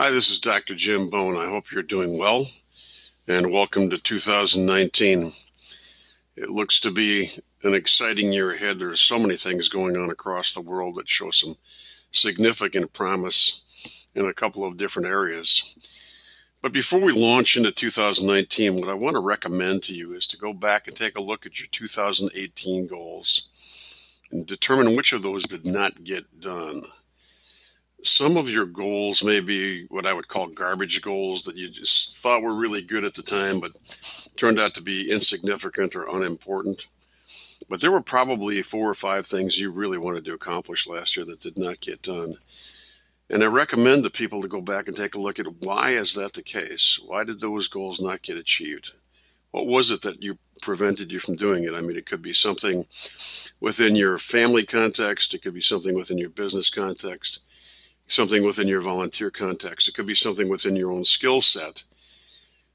Hi, this is Dr. Jim Bohn. I hope you're doing well and welcome to 2019. It looks to be an exciting year ahead. There's so many things going on across the world that show some significant promise in a couple of different areas. But before we launch into 2019, what I want to recommend to you is to go back and take a look at your 2018 goals and determine which of those did not get done some of your goals may be what I would call garbage goals that you just thought were really good at the time, but turned out to be insignificant or unimportant. But there were probably four or five things you really wanted to accomplish last year that did not get done. And I recommend to people to go back and take a look at why is that the case? Why did those goals not get achieved? What was it that you prevented you from doing it? I mean, it could be something within your family context, it could be something within your business context something within your volunteer context. It could be something within your own skill set.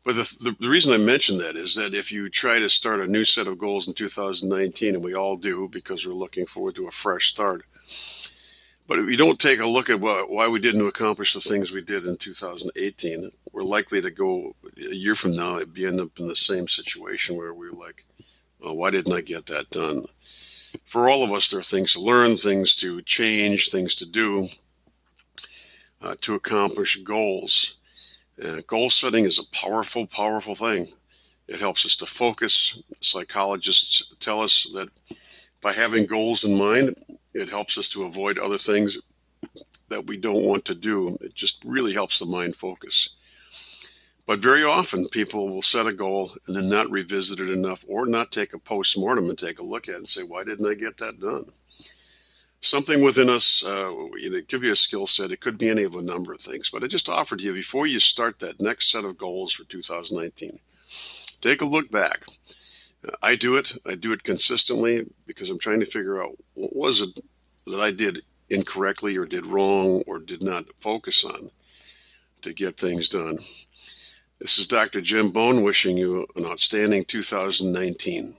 But the, the, reason I mention that is that if you try to start a new set of goals in 2019, and we all do because we're looking forward to a fresh start, but if you don't take a look at what, why we didn't accomplish the things we did in 2018, we're likely to go a year from now and be end up in the same situation where we're like, why didn't I get that done? For all of us, there are things to learn, things to change, things to do uh, to accomplish goals. Uh, goal setting is a powerful, powerful thing. It helps us to focus. Psychologists tell us that by having goals in mind, it helps us to avoid other things that we don't want to do. It just really helps the mind focus. But very often, people will set a goal and then not revisit it enough or not take a post mortem and take a look at it and say, Why didn't I get that done? Something within us, uh, you know, it could be a skill set, it could be any of a number of things. But I just offered you before you start that next set of goals for 2019, take a look back. Uh, I do it. I do it consistently because I'm trying to figure out what was it that I did incorrectly or did wrong or did not focus on to get things done. This is Dr. Jim Bohn wishing you an outstanding 2019.